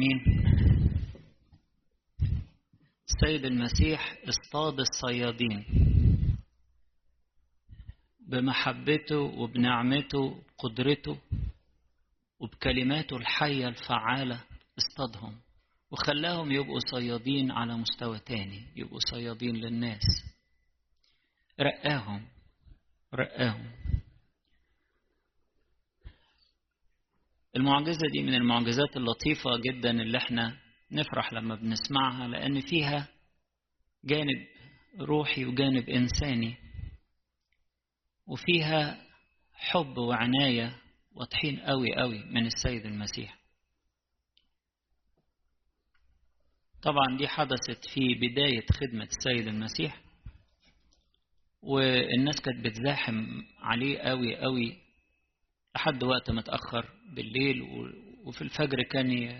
امين السيد المسيح اصطاد الصيادين بمحبته وبنعمته وبقدرته وبكلماته الحية الفعالة اصطادهم وخلاهم يبقوا صيادين على مستوى تاني يبقوا صيادين للناس. رقاهم رقاهم. المعجزة دي من المعجزات اللطيفة جدا اللي إحنا نفرح لما بنسمعها لأن فيها جانب روحي وجانب إنساني وفيها حب وعناية واضحين قوي قوي من السيد المسيح. طبعا دي حدثت في بداية خدمة السيد المسيح والناس كانت بتزاحم عليه قوي قوي لحد وقت متأخر بالليل وفي الفجر كان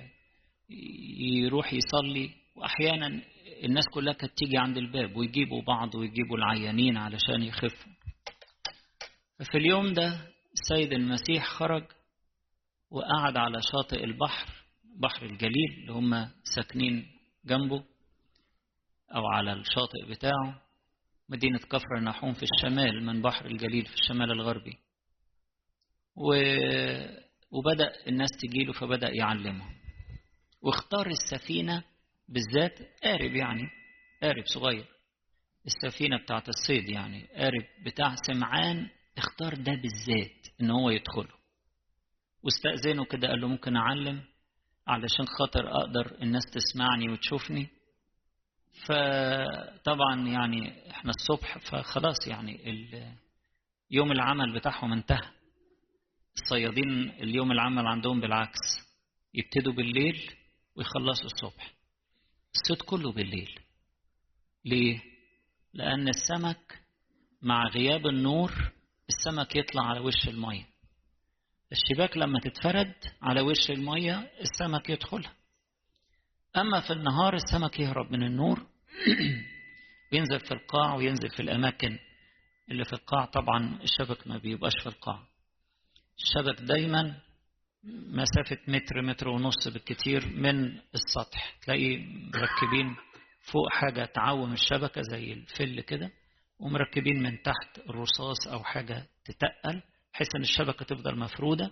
يروح يصلي. وأحيانا الناس كلها كانت تيجي عند الباب ويجيبوا بعض ويجيبوا العيانين علشان يخفوا. ففي اليوم ده السيد المسيح خرج وقعد على شاطئ البحر بحر الجليل اللي هم ساكنين جنبه أو على الشاطئ بتاعه مدينة كفر نحوم في الشمال من بحر الجليل في الشمال الغربي. و... وبدأ الناس تجيله فبدأ يعلمهم واختار السفينة بالذات قارب يعني قارب صغير. السفينة بتاعت الصيد يعني قارب بتاع سمعان اختار ده بالذات إن هو يدخله. واستأذنه كده قال له ممكن أعلم؟ علشان خاطر أقدر الناس تسمعني وتشوفني. فطبعا يعني إحنا الصبح فخلاص يعني يوم العمل بتاعهم انتهى. الصيادين اليوم العمل عندهم بالعكس يبتدوا بالليل ويخلصوا الصبح. الصيد كله بالليل. ليه؟ لأن السمك مع غياب النور السمك يطلع على وش المية. الشباك لما تتفرد على وش المية السمك يدخلها. أما في النهار السمك يهرب من النور ينزل في القاع وينزل في الأماكن اللي في القاع. طبعا الشبك ما بيبقاش في القاع. الشبك دايما مسافة متر متر ونص بالكتير من السطح. تلاقي مركبين فوق حاجة تعوم الشبكة زي الفل كده ومركبين من تحت الرصاص أو حاجة تتقل بحيث أن الشبكة تفضل مفرودة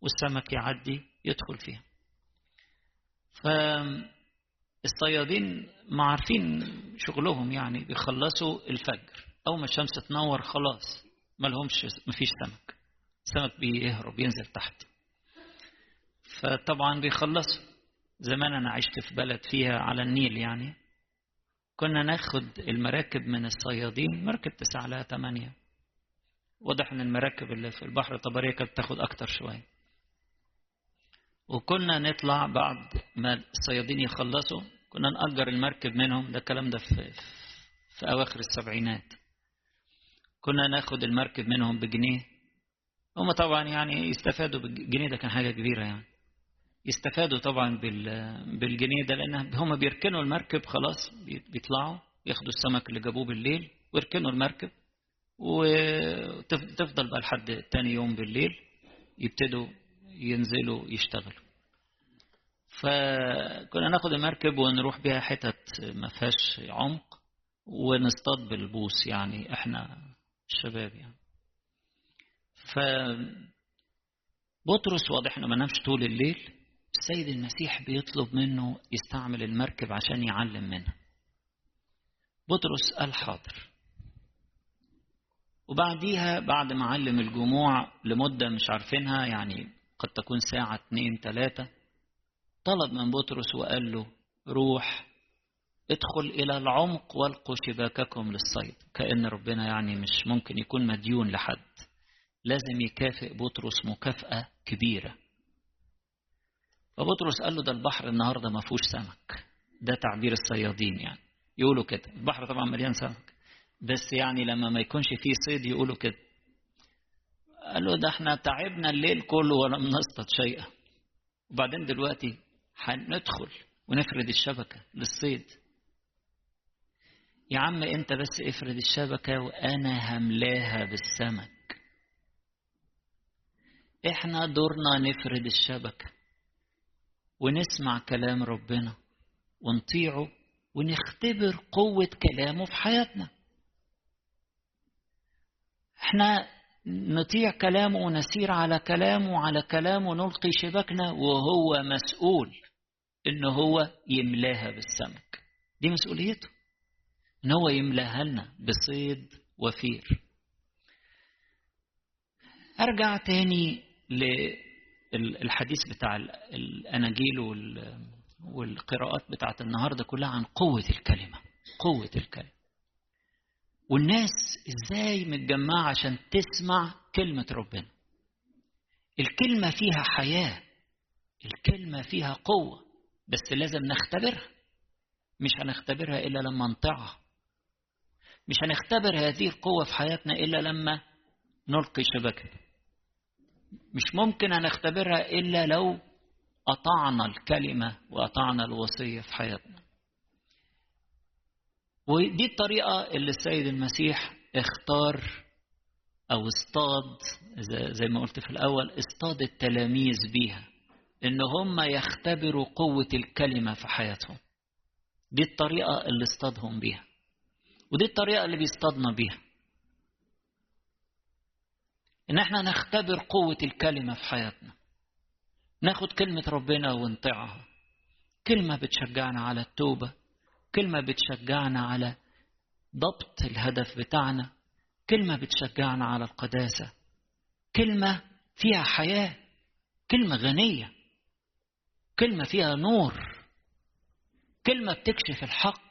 والسمك يعدي يدخل فيها. فالصيادين ما عارفين شغلهم يعني بيخلصوا الفجر. أول ما الشمس تنور خلاص ما لهمش مفيش سمك. السمك بيهرب ينزل تحت. فطبعا بيخلصوا زمان أنا عشت في بلد فيها على النيل يعني. كنا ناخد المراكب من الصيادين مركب تسعة لها تمانية. واضح ان المراكب اللي في البحر الطبرية كانت تاخد أكتر شوية. وكنا نطلع بعد ما الصيادين يخلصوا كنا نأجر المركب منهم. ده الكلام ده في, في أواخر السبعينات. كنا ناخد المركب منهم بجنيه. هم طبعا يعني يستفادوا بالجنيه ده كان حاجة كبيرة يعني. يستفادوا طبعا بالجنيه ده لأن هم بيركنوا المركب خلاص بيطلعوا ياخدوا السمك اللي جابوه بالليل ويركنوا المركب وتفضل بقى لحد تاني يوم بالليل يبتدوا ينزلوا يشتغلوا. فكنا ناخد المركب ونروح بيها حتت ما فيهاش عمق ونصطاد بالبوس يعني إحنا الشباب يعني. ف بطرس واضح إنه ما نامش طول الليل السيد المسيح بيطلب منه يستعمل المركب عشان يعلم منها. بطرس قال حاضر. وبعديها بعد ما علم الجموع لمدة مش عارفينها يعني قد تكون ساعة اتنين تلاتة طلب من بطرس وقال له روح ادخل إلى العمق والقوا شباككم للصيد كأن ربنا يعني مش ممكن يكون مديون لحد. لازم يكافئ بطرس مكافأة كبيرة. فبطرس قال له ده البحر النهاردة ما فيهوش سمك. ده تعبير الصيادين يعني. يقولوا كده. البحر طبعا مليان سمك. بس يعني لما ما يكونش فيه صيد يقولوا كده. قال له ده إحنا تعبنا الليل كله ولم نصطاد شيئا. وبعدين دلوقتي هندخل ونفرد الشبكة للصيد. يا عم انت بس افرد الشبكة وأنا هملاها بالسمك. إحنا دورنا نفرد الشبكة ونسمع كلام ربنا ونطيعه ونختبر قوة كلامه في حياتنا. إحنا نطيع كلامه ونسير على كلامه وعلى كلامه نلقي شبكنا وهو مسؤول إن هو يملاها بالسمك. دي مسؤوليته إن هو يملاها لنا بصيد وفير. أرجع تاني للحديث بتاع الأناجيل والقراءات بتاعت النهارده كلها عن قوة الكلمة قوة الكلمة. والناس إزاي متجمعة عشان تسمع كلمة ربنا؟ الكلمة فيها حياة الكلمة فيها قوة بس لازم نختبرها. مش هنختبرها إلا لما نطيعها. مش هنختبر هذه القوة في حياتنا إلا لما نلقي شبكة. مش ممكن هنختبرها إلا لو أطعنا الكلمة وأطعنا الوصية في حياتنا. ودي الطريقة اللي السيد المسيح اختار أو اصطاد زي ما قلت في الأول اصطاد التلاميذ بيها إن هم يختبروا قوة الكلمة في حياتهم. دي الطريقة اللي اصطادهم بيها. ودي الطريقة اللي بيصطادنا بيها. إن إحنا نختبر قوة الكلمة في حياتنا. ناخد كلمة ربنا ونطيعها. كلمة بتشجعنا على التوبة. كلمة بتشجعنا على ضبط الهدف بتاعنا. كلمة بتشجعنا على القداسة. كلمة فيها حياة. كلمة غنية. كلمة فيها نور. كلمة بتكشف الحق.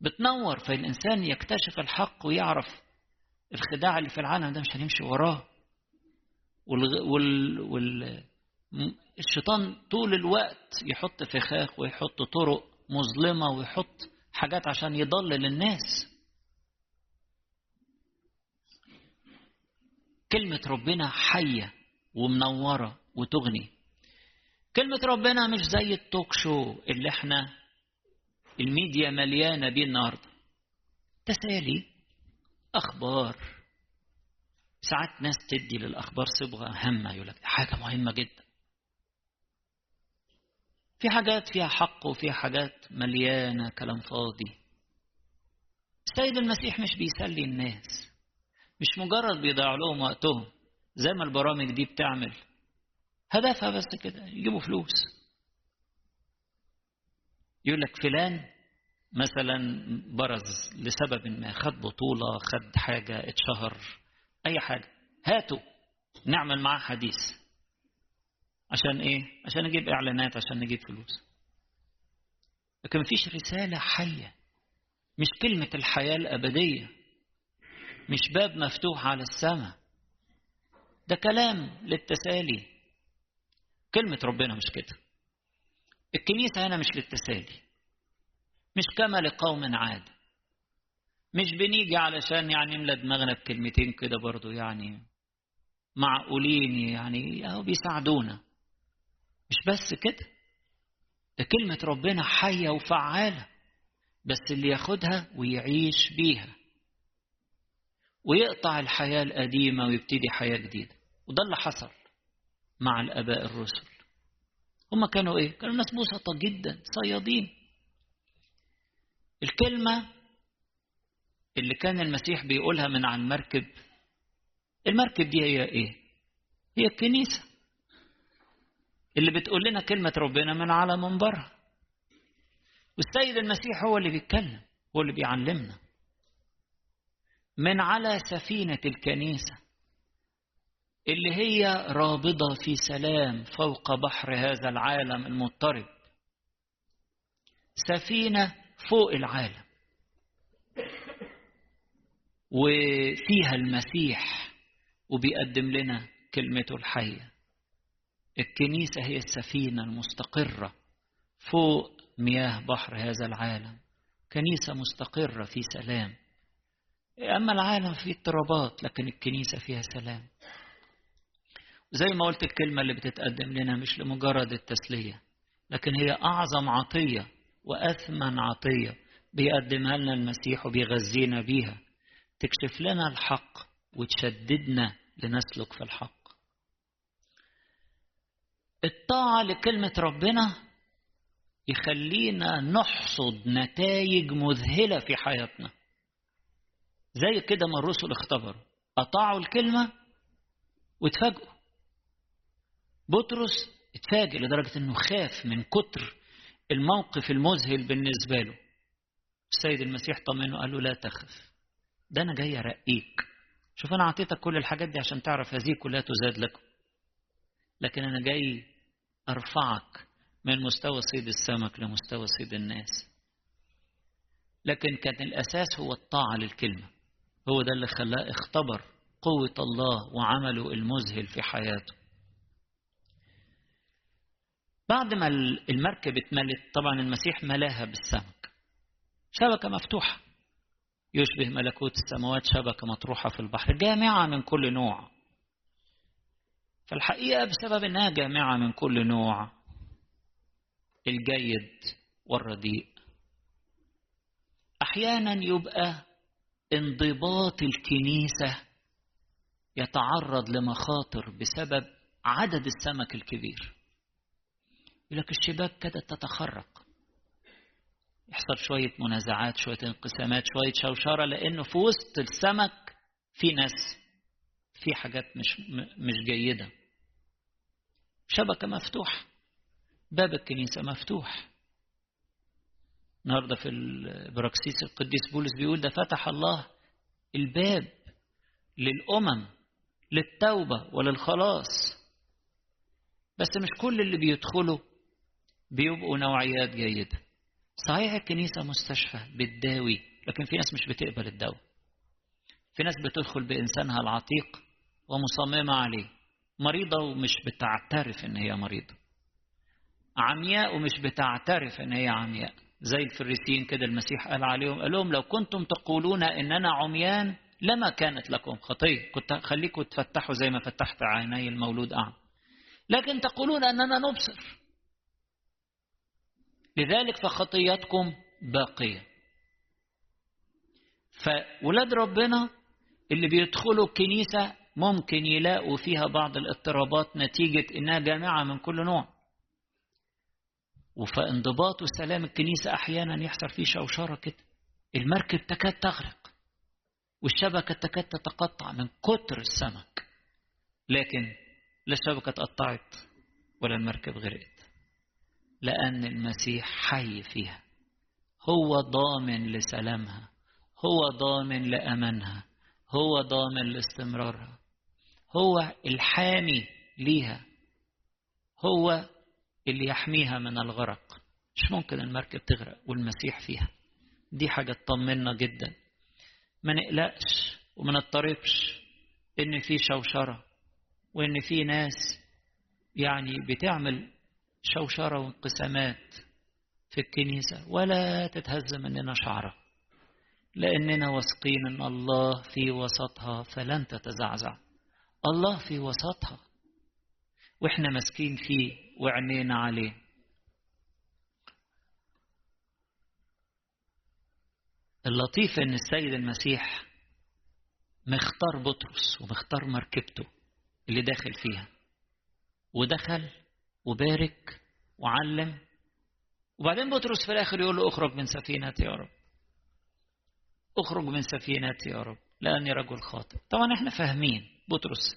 بتنور فالإنسان يكتشف الحق ويعرف الخداع اللي في العالم ده مش هنمشي وراه. وال... وال... وال... الشيطان طول الوقت يحط فخاخ ويحط طرق مظلمة ويحط حاجات عشان يضلل الناس كلمة ربنا حية ومنورة وتغني. كلمة ربنا مش زي التوك شو اللي إحنا الميديا مليانة بيه النهاردة. تسالي أخبار. ساعات ناس تدي للأخبار صبغة هامة يقول لك حاجة مهمة جدا. في حاجات فيها حق وفيها حاجات مليانة كلام فاضي. السيد المسيح مش بيسلي الناس مش مجرد بيضيع لهم وقتهم زي ما البرامج دي بتعمل. هدفها بس كده يجيبوا فلوس. يقول لك فلان مثلا برز لسبب ما خد بطولة خد حاجة اتشهر أي حاجة. هاتوا نعمل معاه حديث. عشان إيه؟ عشان نجيب إعلانات عشان نجيب فلوس. لكن مفيش رسالة حية. مش كلمة الحياة الأبدية. مش باب مفتوح على السماء. ده كلام للتسالي. كلمة ربنا مش كده. الكنيسة هنا مش للتسالي. مش كما لقوم عاد. مش بنيجي علشان يعني نملى دماغنا بكلمتين كده برضو يعني معقولين يعني اهو بيساعدونا مش بس كده ده كلمة ربنا حية وفعالة بس اللي ياخدها ويعيش بيها. ويقطع الحياة القديمة ويبتدي حياة جديدة. وده اللي حصل مع الآباء الرسل. هما كانوا إيه؟ كانوا ناس بسطة جدا صيادين. الكلمة اللي كان المسيح بيقولها من على المركب المركب دي هي إيه؟ هي الكنيسة اللي بتقول لنا كلمة ربنا من على منبرها والسيد المسيح هو اللي بيتكلم هو اللي بيعلمنا. من على سفينة الكنيسة اللي هي رابضة في سلام فوق بحر هذا العالم المضطرب. سفينة فوق العالم. وفيها المسيح وبيقدم لنا كلمته الحية. الكنيسة هي السفينة المستقرة فوق مياه بحر هذا العالم. كنيسة مستقرة في سلام. أما العالم فيه اضطرابات لكن الكنيسة فيها سلام. زي ما قلت الكلمة اللي بتتقدم لنا مش لمجرد التسلية لكن هي أعظم عطية وأثمن عطية بيقدمها لنا المسيح وبيغذينا بيها. تكشف لنا الحق وتشددنا لنسلك في الحق. الطاعة لكلمة ربنا يخلينا نحصد نتائج مذهلة في حياتنا. زي كده ما الرسل اختبروا. أطاعوا الكلمة واتفاجئوا بطرس اتفاجئ لدرجة إنه خاف من كتر الموقف المذهل بالنسبة له. السيد المسيح طمنه قال له لا تخف. ده أنا جاي أرقيك. شوف أنا أعطيتك كل الحاجات دي عشان تعرف هذه كلها تزاد لكم. لكن أنا جاي أرفعك من مستوى صيد السمك لمستوى صيد الناس. لكن كان الأساس هو الطاعة للكلمة. هو ده اللي خلاه اختبر قوة الله وعمله المذهل في حياته. بعد ما المركب اتملت طبعا المسيح ملاها بالسمك. شبكة مفتوحة. يشبه ملكوت السماوات شبكة مطروحة في البحر جامعة من كل نوع. فالحقيقة بسبب إنها جامعة من كل نوع الجيد والرديء. أحيانا يبقى انضباط الكنيسة يتعرض لمخاطر بسبب عدد السمك الكبير. يقول لك الشباك كادت تتخرق. يحصل شوية منازعات شوية انقسامات شوية شوشرة لأنه في وسط السمك في ناس في حاجات مش مش جيدة. شبكة مفتوحة. باب الكنيسة مفتوح. النهارده في البراكسيس القديس بولس بيقول ده فتح الله الباب للأمم للتوبة وللخلاص. بس مش كل اللي بيدخلوا بيبقوا نوعيات جيدة. صحيح الكنيسة مستشفى بتداوي لكن في ناس مش بتقبل الدواء. في ناس بتدخل بإنسانها العتيق ومصممة عليه. مريضة ومش بتعترف إن هي مريضة. عمياء ومش بتعترف إن هي عمياء. زي الفريسيين كده المسيح قال عليهم قال لهم لو كنتم تقولون إننا عميان لما كانت لكم خطية. كنت خليكم تفتحوا زي ما فتحت عيني المولود أعمى. لكن تقولون أننا نبصر. لذلك فخطيتكم باقية. فولاد ربنا اللي بيدخلوا الكنيسة ممكن يلاقوا فيها بعض الاضطرابات نتيجة إنها جامعة من كل نوع. وفانضباط وسلام الكنيسة أحيانا يحصل فيه شوشرة كده. المركب تكاد تغرق. والشبكة تكاد تتقطع من كتر السمك. لكن لا الشبكة اتقطعت ولا المركب غرقت. لأن المسيح حي فيها. هو ضامن لسلامها. هو ضامن لأمانها. هو ضامن لاستمرارها. هو الحامي ليها. هو اللي يحميها من الغرق. مش ممكن المركب تغرق والمسيح فيها. دي حاجة تطمنا جدا. ما نقلقش وما نضطربش إن في شوشرة وإن في ناس يعني بتعمل شوشرة وانقسامات في الكنيسة ولا تتهز مننا شعرة. لأننا واثقين أن الله في وسطها فلن تتزعزع. الله في وسطها. وإحنا ماسكين فيه وعينينا عليه. اللطيف أن السيد المسيح مختار بطرس ومختار مركبته اللي داخل فيها. ودخل وبارك وعلم. وبعدين بطرس في الآخر يقول له اخرج من سفينتي يا رب. اخرج من سفينتي يا رب. لأني رجل خاطئ. طبعا إحنا فاهمين بطرس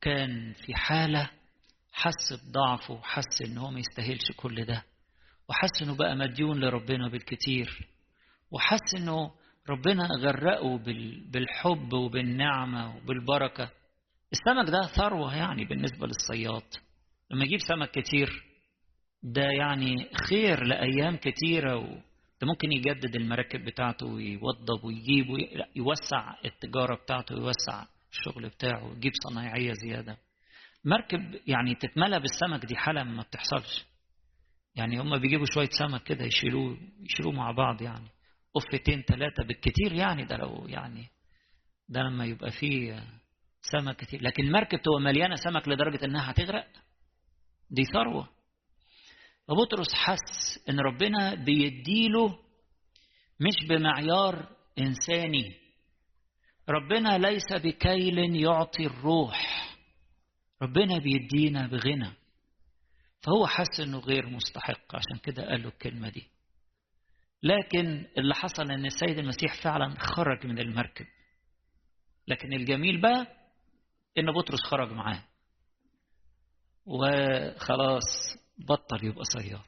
كان في حالة حس بضعفه وحس إن هو ما يستاهلش كل ده. وحس إنه بقى مديون لربنا بالكتير. وحس إنه ربنا غرقه بالحب وبالنعمة وبالبركة. السمك ده ثروة يعني بالنسبة للصياد. لما يجيب سمك كتير ده يعني خير لأيام كتيرة و... ده ممكن يجدد المراكب بتاعته ويوضب ويجيب ويوسع التجارة بتاعته ويوسع الشغل بتاعه ويجيب صنايعية زيادة. مركب يعني تتملى بالسمك دي حالة ما بتحصلش. يعني هم بيجيبوا شوية سمك كده يشيلوه يشيلوه مع بعض يعني. قفتين ثلاثة بالكتير يعني ده لو يعني ده لما يبقى فيه سمك كتير. لكن المركب تبقى مليانة سمك لدرجة إنها هتغرق؟ دي ثروة. فبطرس حس إن ربنا بيديله مش بمعيار إنساني. ربنا ليس بكيل يعطي الروح. ربنا بيدينا بغنى. فهو حس إنه غير مستحق. عشان كده قال له الكلمة دي. لكن اللي حصل إن السيد المسيح فعلا خرج من المركب. لكن الجميل بقى إن بطرس خرج معاه. وخلاص بطل يبقى صياد.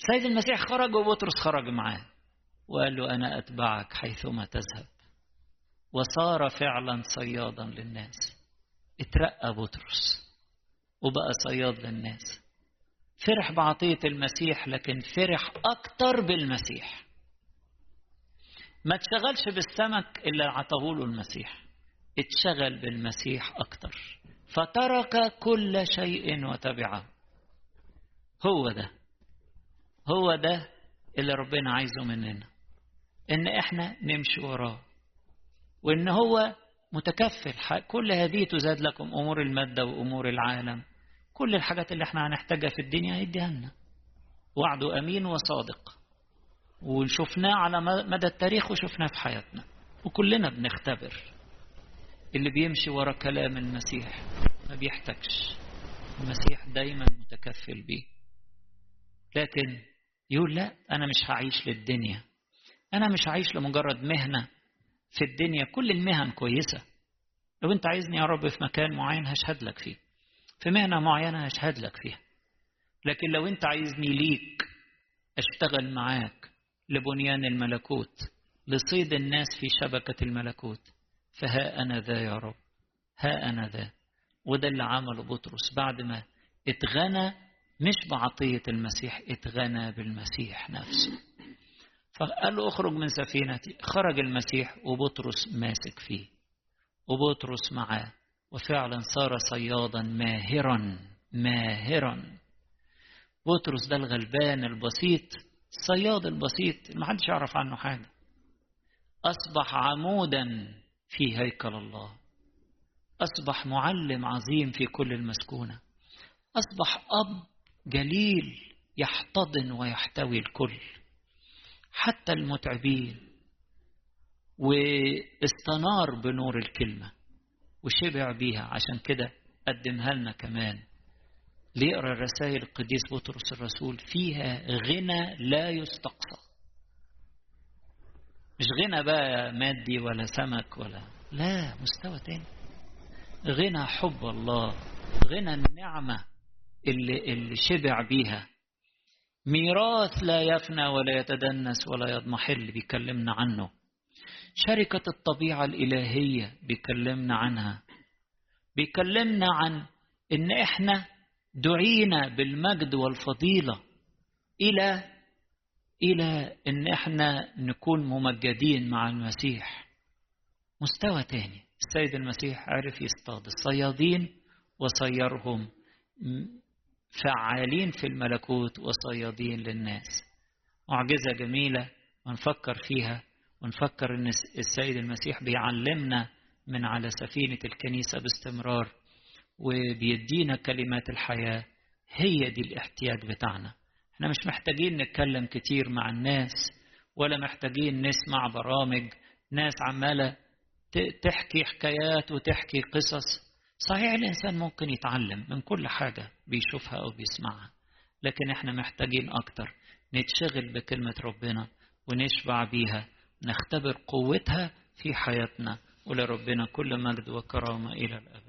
السيد المسيح خرج وبطرس خرج معاه. وقال له أنا أتبعك حيثما تذهب. وصار فعلا صيادا للناس. اترقى بطرس وبقى صياد للناس. فرح بعطية المسيح لكن فرح أكتر بالمسيح. ما تشغلش بالسمك إلا عطاهوله المسيح. اتشغل بالمسيح أكتر. فترك كل شيء وتبعه هو ده. هو ده اللي ربنا عايزه مننا. إن إحنا نمشي وراه. وإن هو متكفل. كل هذه تزاد لكم. أمور المادة وأمور العالم. كل الحاجات اللي إحنا هنحتاجها في الدنيا هيديها لنا. وعده أمين وصادق. وشفناه على مدى التاريخ وشفناه في حياتنا. وكلنا بنختبر. اللي بيمشي ورا كلام المسيح ما بيحتاجش المسيح دايما متكفل بيه. لكن يقول لا أنا مش هعيش للدنيا. أنا مش هعيش لمجرد مهنة في الدنيا. كل المهن كويسة. لو أنت عايزني يا رب في مكان معين هشهد لك فيه. في مهنة معينة هشهد لك فيها. لكن لو أنت عايزني ليك أشتغل معاك لبنيان الملكوت لصيد الناس في شبكة الملكوت. فها أنا ذا يا رب. ها أنا ذا. وده اللي عمله بطرس بعد ما اتغنى مش بعطية المسيح اتغنى بالمسيح نفسه. فقال له اخرج من سفينتي. خرج المسيح وبطرس ماسك فيه. وبطرس معاه. وفعلا صار صيادا ماهرا ماهرا. بطرس ده الغلبان البسيط الصياد البسيط. اللي محدش يعرف عنه حاجة. أصبح عمودا في هيكل الله. أصبح معلم عظيم في كل المسكونة. أصبح أب جليل يحتضن ويحتوي الكل. حتى المتعبين واستنار بنور الكلمة وشبع بيها. عشان كده قدمها لنا كمان. ليقرأ رسائل القديس بطرس الرسول فيها غنى لا يستقصى. مش غنى بقى مادي ولا سمك ولا لا مستوى تاني. غنى حب الله غنى النعمة اللي, اللي شبع بيها. ميراث لا يفنى ولا يتدنس ولا يضمحل بيكلمنا عنه. شركة الطبيعة الإلهية بيكلمنا عنها. بيكلمنا عن إن إحنا دعينا بالمجد والفضيلة إلى إلى إن إحنا نكون ممجدين مع المسيح. مستوى تاني. السيد المسيح عرف يصطاد الصيادين وصيرهم فعالين في الملكوت وصيادين للناس. معجزة جميلة ونفكر فيها ونفكر إن السيد المسيح بيعلمنا من على سفينة الكنيسة باستمرار وبيدينا كلمات الحياة. هي دي الاحتياج بتاعنا. إحنا مش محتاجين نتكلم كتير مع الناس ولا محتاجين نسمع برامج ناس عمالة تحكي حكايات وتحكي قصص. صحيح الإنسان ممكن يتعلم من كل حاجة بيشوفها أو بيسمعها لكن إحنا محتاجين أكتر نتشغل بكلمة ربنا ونشبع بيها نختبر قوتها في حياتنا. ولربنا كل مجد وكرامة إلى الأبد.